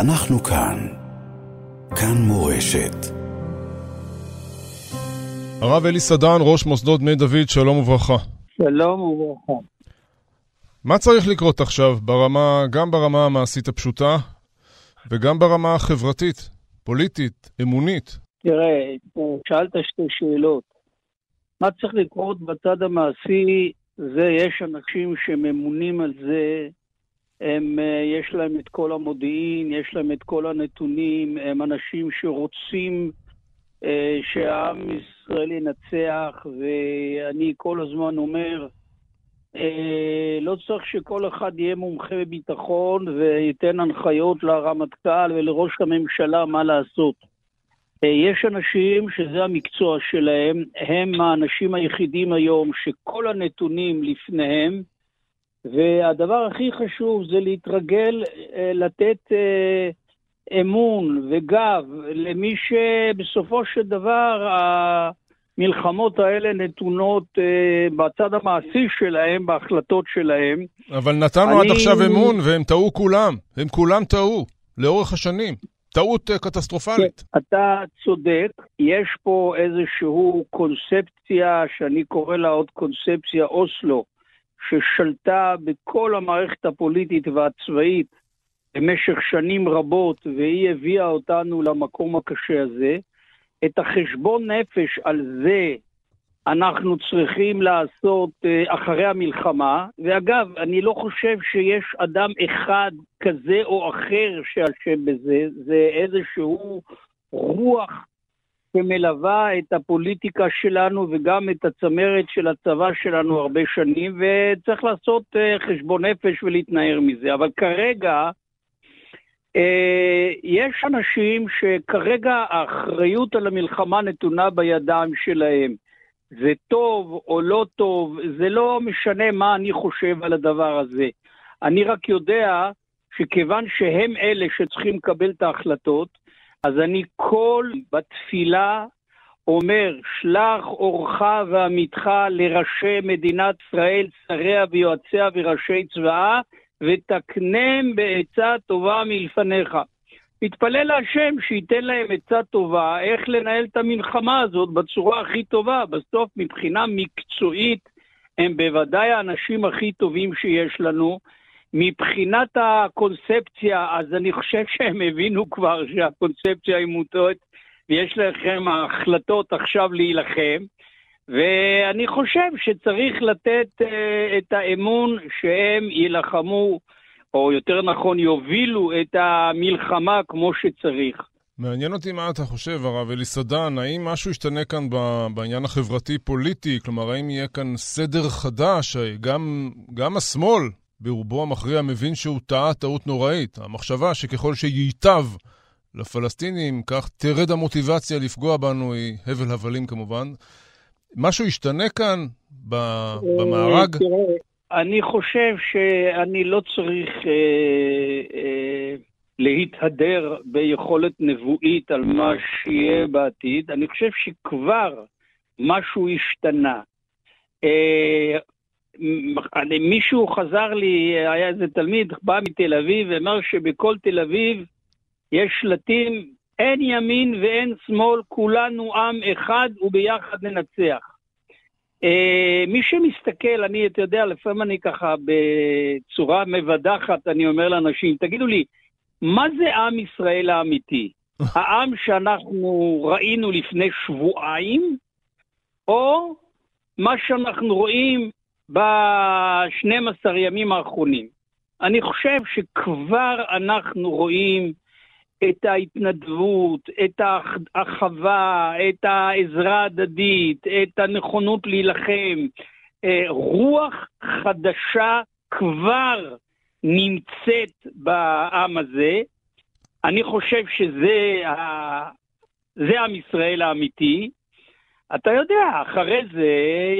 אנחנו כאן. כאן מורשת. הרב אלי סדן, ראש מוסדות בני דוד, שלום וברכה. שלום וברכה. מה צריך לקרות עכשיו, ברמה, גם ברמה המעשית הפשוטה וגם ברמה החברתית, פוליטית, אמונית? תראה, שאלת שתי שאלות. מה צריך לקרות בצד המעשי, זה יש אנשים שממונים על זה, הם, אה, יש להם את כל המודיעין, יש להם את כל הנתונים, הם אנשים שרוצים אה, שהעם ישראל ינצח, ואני כל הזמן אומר, אה, לא צריך שכל אחד יהיה מומחה בביטחון וייתן הנחיות לרמטכ"ל ולראש הממשלה מה לעשות. יש אנשים שזה המקצוע שלהם, הם האנשים היחידים היום שכל הנתונים לפניהם, והדבר הכי חשוב זה להתרגל אה, לתת אה, אמון וגב למי שבסופו של דבר המלחמות האלה נתונות בצד המעשי שלהם, בהחלטות שלהם. אבל נתנו אני... עד עכשיו אמון והם טעו כולם, הם כולם טעו לאורך השנים. טעות אה, קטסטרופלית. כן, אתה צודק, יש פה איזושהי קונספציה, שאני קורא לה עוד קונספציה אוסלו, ששלטה בכל המערכת הפוליטית והצבאית במשך שנים רבות, והיא הביאה אותנו למקום הקשה הזה. את החשבון נפש על זה אנחנו צריכים לעשות אה, אחרי המלחמה. ואגב, אני לא חושב שיש אדם אחד כזה או אחר שאשם בזה, זה איזשהו רוח שמלווה את הפוליטיקה שלנו וגם את הצמרת של הצבא שלנו הרבה שנים, וצריך לעשות אה, חשבון נפש ולהתנער מזה. אבל כרגע, אה, יש אנשים שכרגע האחריות על המלחמה נתונה בידיים שלהם. זה טוב או לא טוב, זה לא משנה מה אני חושב על הדבר הזה. אני רק יודע שכיוון שהם אלה שצריכים לקבל את ההחלטות, אז אני כל בתפילה אומר, שלח אורך ועמיתך לראשי מדינת ישראל, שריה ויועציה וראשי צבאה, ותקנם בעצה טובה מלפניך. מתפלל להשם שייתן להם עצה טובה איך לנהל את המלחמה הזאת בצורה הכי טובה. בסוף, מבחינה מקצועית, הם בוודאי האנשים הכי טובים שיש לנו. מבחינת הקונספציה, אז אני חושב שהם הבינו כבר שהקונספציה היא מוטות, ויש לכם החלטות עכשיו להילחם. ואני חושב שצריך לתת uh, את האמון שהם יילחמו או יותר נכון יובילו את המלחמה כמו שצריך. מעניין אותי מה אתה חושב, הרב אליסדן, האם משהו ישתנה כאן בעניין החברתי-פוליטי? כלומר, האם יהיה כאן סדר חדש? גם, גם השמאל, ברובו המכריע, מבין שהוא טעה טעות נוראית. המחשבה שככל שייטב לפלסטינים, כך תרד המוטיבציה לפגוע בנו, היא הבל הבלים כמובן. משהו ישתנה כאן במארג? תראה, אני חושב שאני לא צריך אה, אה, להתהדר ביכולת נבואית על מה שיהיה בעתיד. אני חושב שכבר משהו השתנה. אה, מישהו חזר לי, היה איזה תלמיד, בא מתל אביב, ואמר שבכל תל אביב יש שלטים, אין ימין ואין שמאל, כולנו עם אחד וביחד ננצח. Uh, מי שמסתכל, אני, אתה יודע, לפעמים אני ככה בצורה מבדחת, אני אומר לאנשים, תגידו לי, מה זה עם ישראל האמיתי? העם שאנחנו ראינו לפני שבועיים, או מה שאנחנו רואים ב-12 ימים האחרונים? אני חושב שכבר אנחנו רואים את ההתנדבות, את האחווה, את העזרה ההדדית, את הנכונות להילחם. אה, רוח חדשה כבר נמצאת בעם הזה. אני חושב שזה. זה עם ישראל האמיתי. אתה יודע, אחרי זה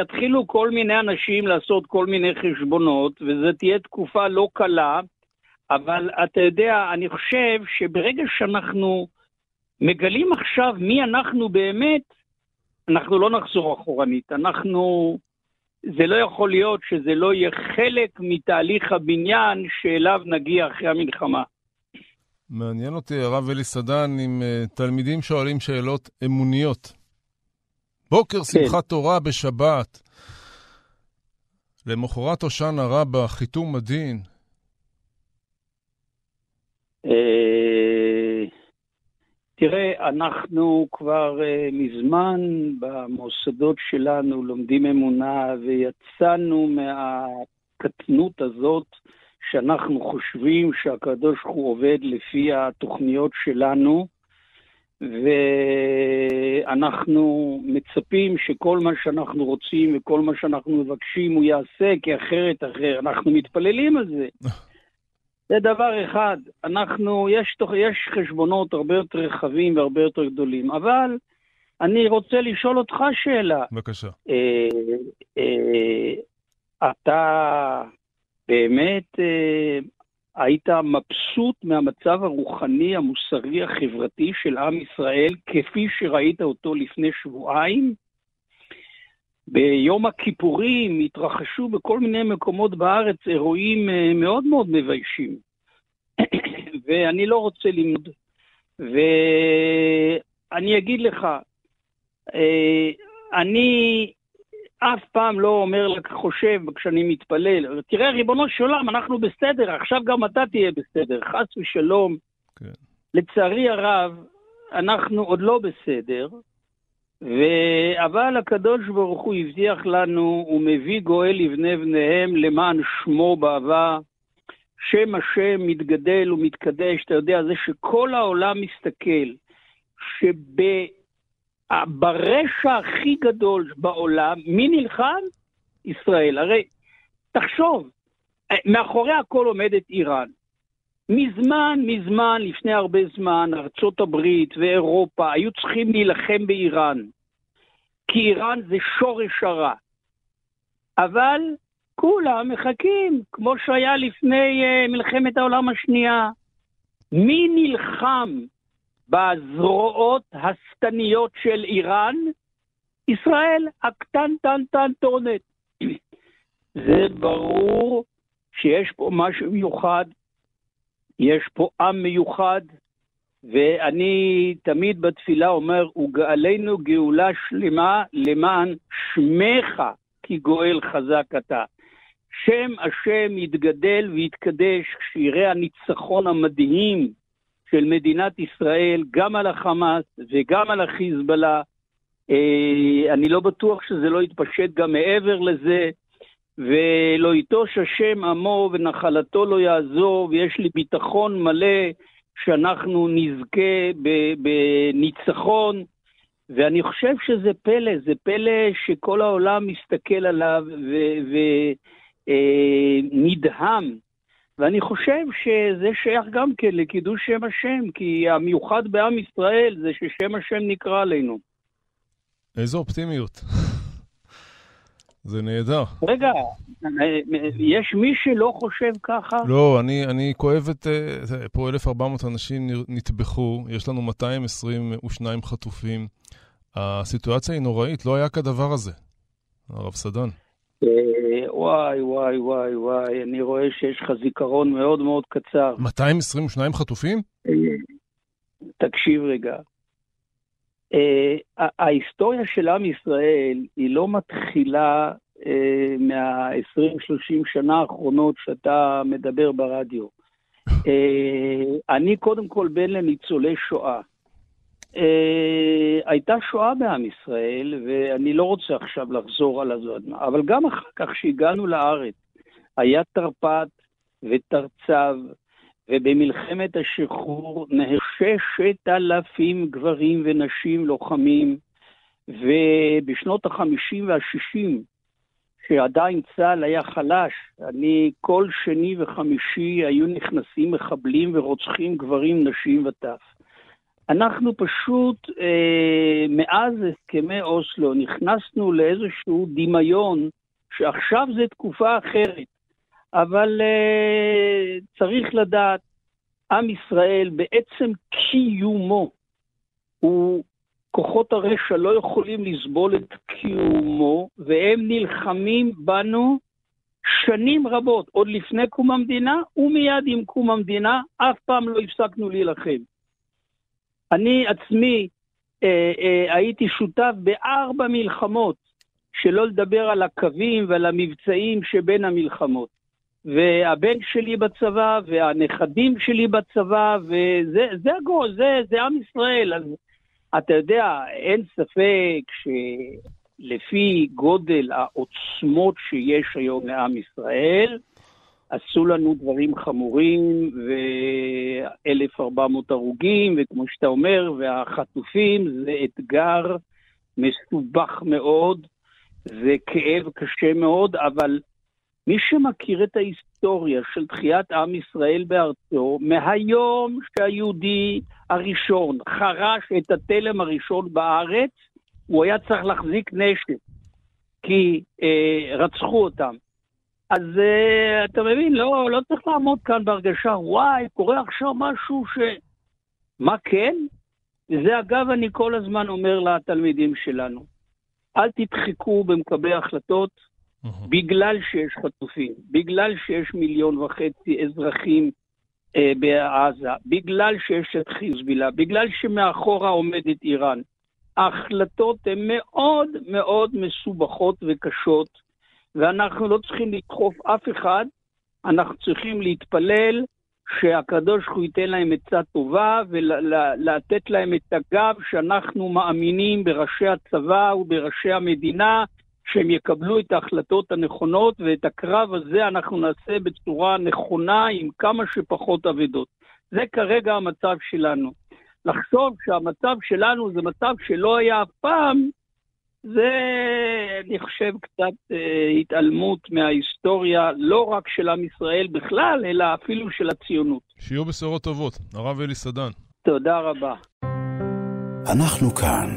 יתחילו כל מיני אנשים לעשות כל מיני חשבונות, וזו תהיה תקופה לא קלה. אבל אתה יודע, אני חושב שברגע שאנחנו מגלים עכשיו מי אנחנו באמת, אנחנו לא נחזור אחורנית. אנחנו... זה לא יכול להיות שזה לא יהיה חלק מתהליך הבניין שאליו נגיע אחרי המלחמה. מעניין אותי, הרב אלי סדן, אם uh, תלמידים שואלים שאלות אמוניות. בוקר כן. שמחת תורה בשבת, למחרת הושענא רבה, חיתום הדין. אה, תראה, אנחנו כבר uh, מזמן במוסדות שלנו לומדים אמונה ויצאנו מהקטנות הזאת שאנחנו חושבים שהקדוש ברוך הוא עובד לפי התוכניות שלנו, ואנחנו מצפים שכל מה שאנחנו רוצים וכל מה שאנחנו מבקשים הוא יעשה, כי אחרת אחר, אנחנו מתפללים על זה. זה דבר אחד. אנחנו, יש, יש חשבונות הרבה יותר רחבים והרבה יותר גדולים, אבל אני רוצה לשאול אותך שאלה. בבקשה. אה, אה, אתה באמת אה, היית מבסוט מהמצב הרוחני, המוסרי, החברתי של עם ישראל, כפי שראית אותו לפני שבועיים? ביום הכיפורים התרחשו בכל מיני מקומות בארץ אירועים אה, מאוד מאוד מביישים. ואני לא רוצה ללמוד. ואני אגיד לך, אה, אני אף פעם לא אומר, חושב, כשאני מתפלל, תראה, ריבונו של עולם, אנחנו בסדר, עכשיו גם אתה תהיה בסדר, חס ושלום. כן. לצערי הרב, אנחנו עוד לא בסדר, ו... אבל הקדוש ברוך הוא הבטיח לנו, הוא מביא גואל לבני בניהם למען שמו באהבה. שם השם מתגדל ומתקדש, אתה יודע, זה שכל העולם מסתכל, שב... ברשע הכי גדול בעולם, מי נלחם? ישראל. הרי תחשוב, מאחורי הכל עומדת איראן. מזמן, מזמן, לפני הרבה זמן, ארצות הברית ואירופה היו צריכים להילחם באיראן. כי איראן זה שורש הרע. אבל כולם מחכים, כמו שהיה לפני uh, מלחמת העולם השנייה. מי נלחם בזרועות השטניות של איראן, ישראל הקטנטנטנטונת. זה ברור שיש פה משהו מיוחד, יש פה עם מיוחד, ואני תמיד בתפילה אומר, וגאלנו גאולה שלמה למען שמך, כי גואל חזק אתה. שם השם יתגדל ויתקדש כשיראה הניצחון המדהים של מדינת ישראל, גם על החמאס וגם על החיזבאללה. אה, אני לא בטוח שזה לא יתפשט גם מעבר לזה. ולא יטוש השם עמו ונחלתו לא יעזור, ויש לי ביטחון מלא שאנחנו נזכה בניצחון. ואני חושב שזה פלא, זה פלא שכל העולם מסתכל עליו ונדהם. אה, ואני חושב שזה שייך גם כן לקידוש שם השם, כי המיוחד בעם ישראל זה ששם השם נקרא עלינו. איזו אופטימיות. זה נהדר. רגע, יש מי שלא חושב ככה? לא, אני, אני כואב את... אה, פה 1,400 אנשים נטבחו, יש לנו 222 חטופים. הסיטואציה היא נוראית, לא היה כדבר הזה, הרב סדן. אה, וואי, וואי, וואי, וואי, אני רואה שיש לך זיכרון מאוד מאוד קצר. 222 חטופים? אה, תקשיב רגע. Uh, ההיסטוריה של עם ישראל היא לא מתחילה uh, מה-20-30 שנה האחרונות שאתה מדבר ברדיו. אני קודם כל בן לניצולי שואה. אה, הייתה שואה בעם ישראל, ואני לא רוצה עכשיו לחזור על הזאת, אבל גם אחר כך שהגענו לארץ, היה תרפ"ט ותרצ"ב, ובמלחמת השחרור נהששת אלפים גברים ונשים לוחמים, ובשנות החמישים והשישים, שעדיין צה"ל היה חלש, אני כל שני וחמישי היו נכנסים מחבלים ורוצחים גברים, נשים וטף. אנחנו פשוט, אה, מאז הסכמי אוסלו, נכנסנו לאיזשהו דמיון שעכשיו זו תקופה אחרת. אבל אה, צריך לדעת, עם ישראל בעצם קיומו, הוא, כוחות הרשע לא יכולים לסבול את קיומו, והם נלחמים בנו שנים רבות, עוד לפני קום המדינה ומיד עם קום המדינה, אף פעם לא הפסקנו להילחם. אני עצמי אה, אה, הייתי שותף בארבע מלחמות, שלא לדבר על הקווים ועל המבצעים שבין המלחמות. והבן שלי בצבא, והנכדים שלי בצבא, וזה זה הגול, זה, זה עם ישראל. אז אתה יודע, אין ספק שלפי גודל העוצמות שיש היום לעם ישראל, עשו לנו דברים חמורים, ו-1,400 הרוגים, וכמו שאתה אומר, והחטופים, זה אתגר מסובך מאוד, זה כאב קשה מאוד, אבל מי שמכיר את ההיסטוריה של תחיית עם ישראל בארצו, מהיום שהיהודי הראשון חרש את התלם הראשון בארץ, הוא היה צריך להחזיק נשק, כי אה, רצחו אותם. אז uh, אתה מבין, לא, לא צריך לעמוד כאן בהרגשה, וואי, קורה עכשיו משהו ש... מה כן? וזה אגב, אני כל הזמן אומר לתלמידים שלנו, אל תדחקו במקבלי החלטות uh-huh. בגלל שיש חטופים, בגלל שיש מיליון וחצי אזרחים uh, בעזה, בגלל שיש את חיזבילה, בגלל שמאחורה עומדת איראן. ההחלטות הן מאוד מאוד מסובכות וקשות. ואנחנו לא צריכים לדחוף אף אחד, אנחנו צריכים להתפלל שהקדוש הוא ייתן להם עצה טובה ולתת להם את הגב שאנחנו מאמינים בראשי הצבא ובראשי המדינה, שהם יקבלו את ההחלטות הנכונות, ואת הקרב הזה אנחנו נעשה בצורה נכונה עם כמה שפחות אבדות. זה כרגע המצב שלנו. לחשוב שהמצב שלנו זה מצב שלא היה אף פעם, זה, אני חושב, קצת אה, התעלמות מההיסטוריה, לא רק של עם ישראל בכלל, אלא אפילו של הציונות. שיהיו בשורות טובות. הרב אלי סדן. תודה רבה. אנחנו כאן.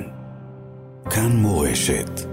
כאן מורשת.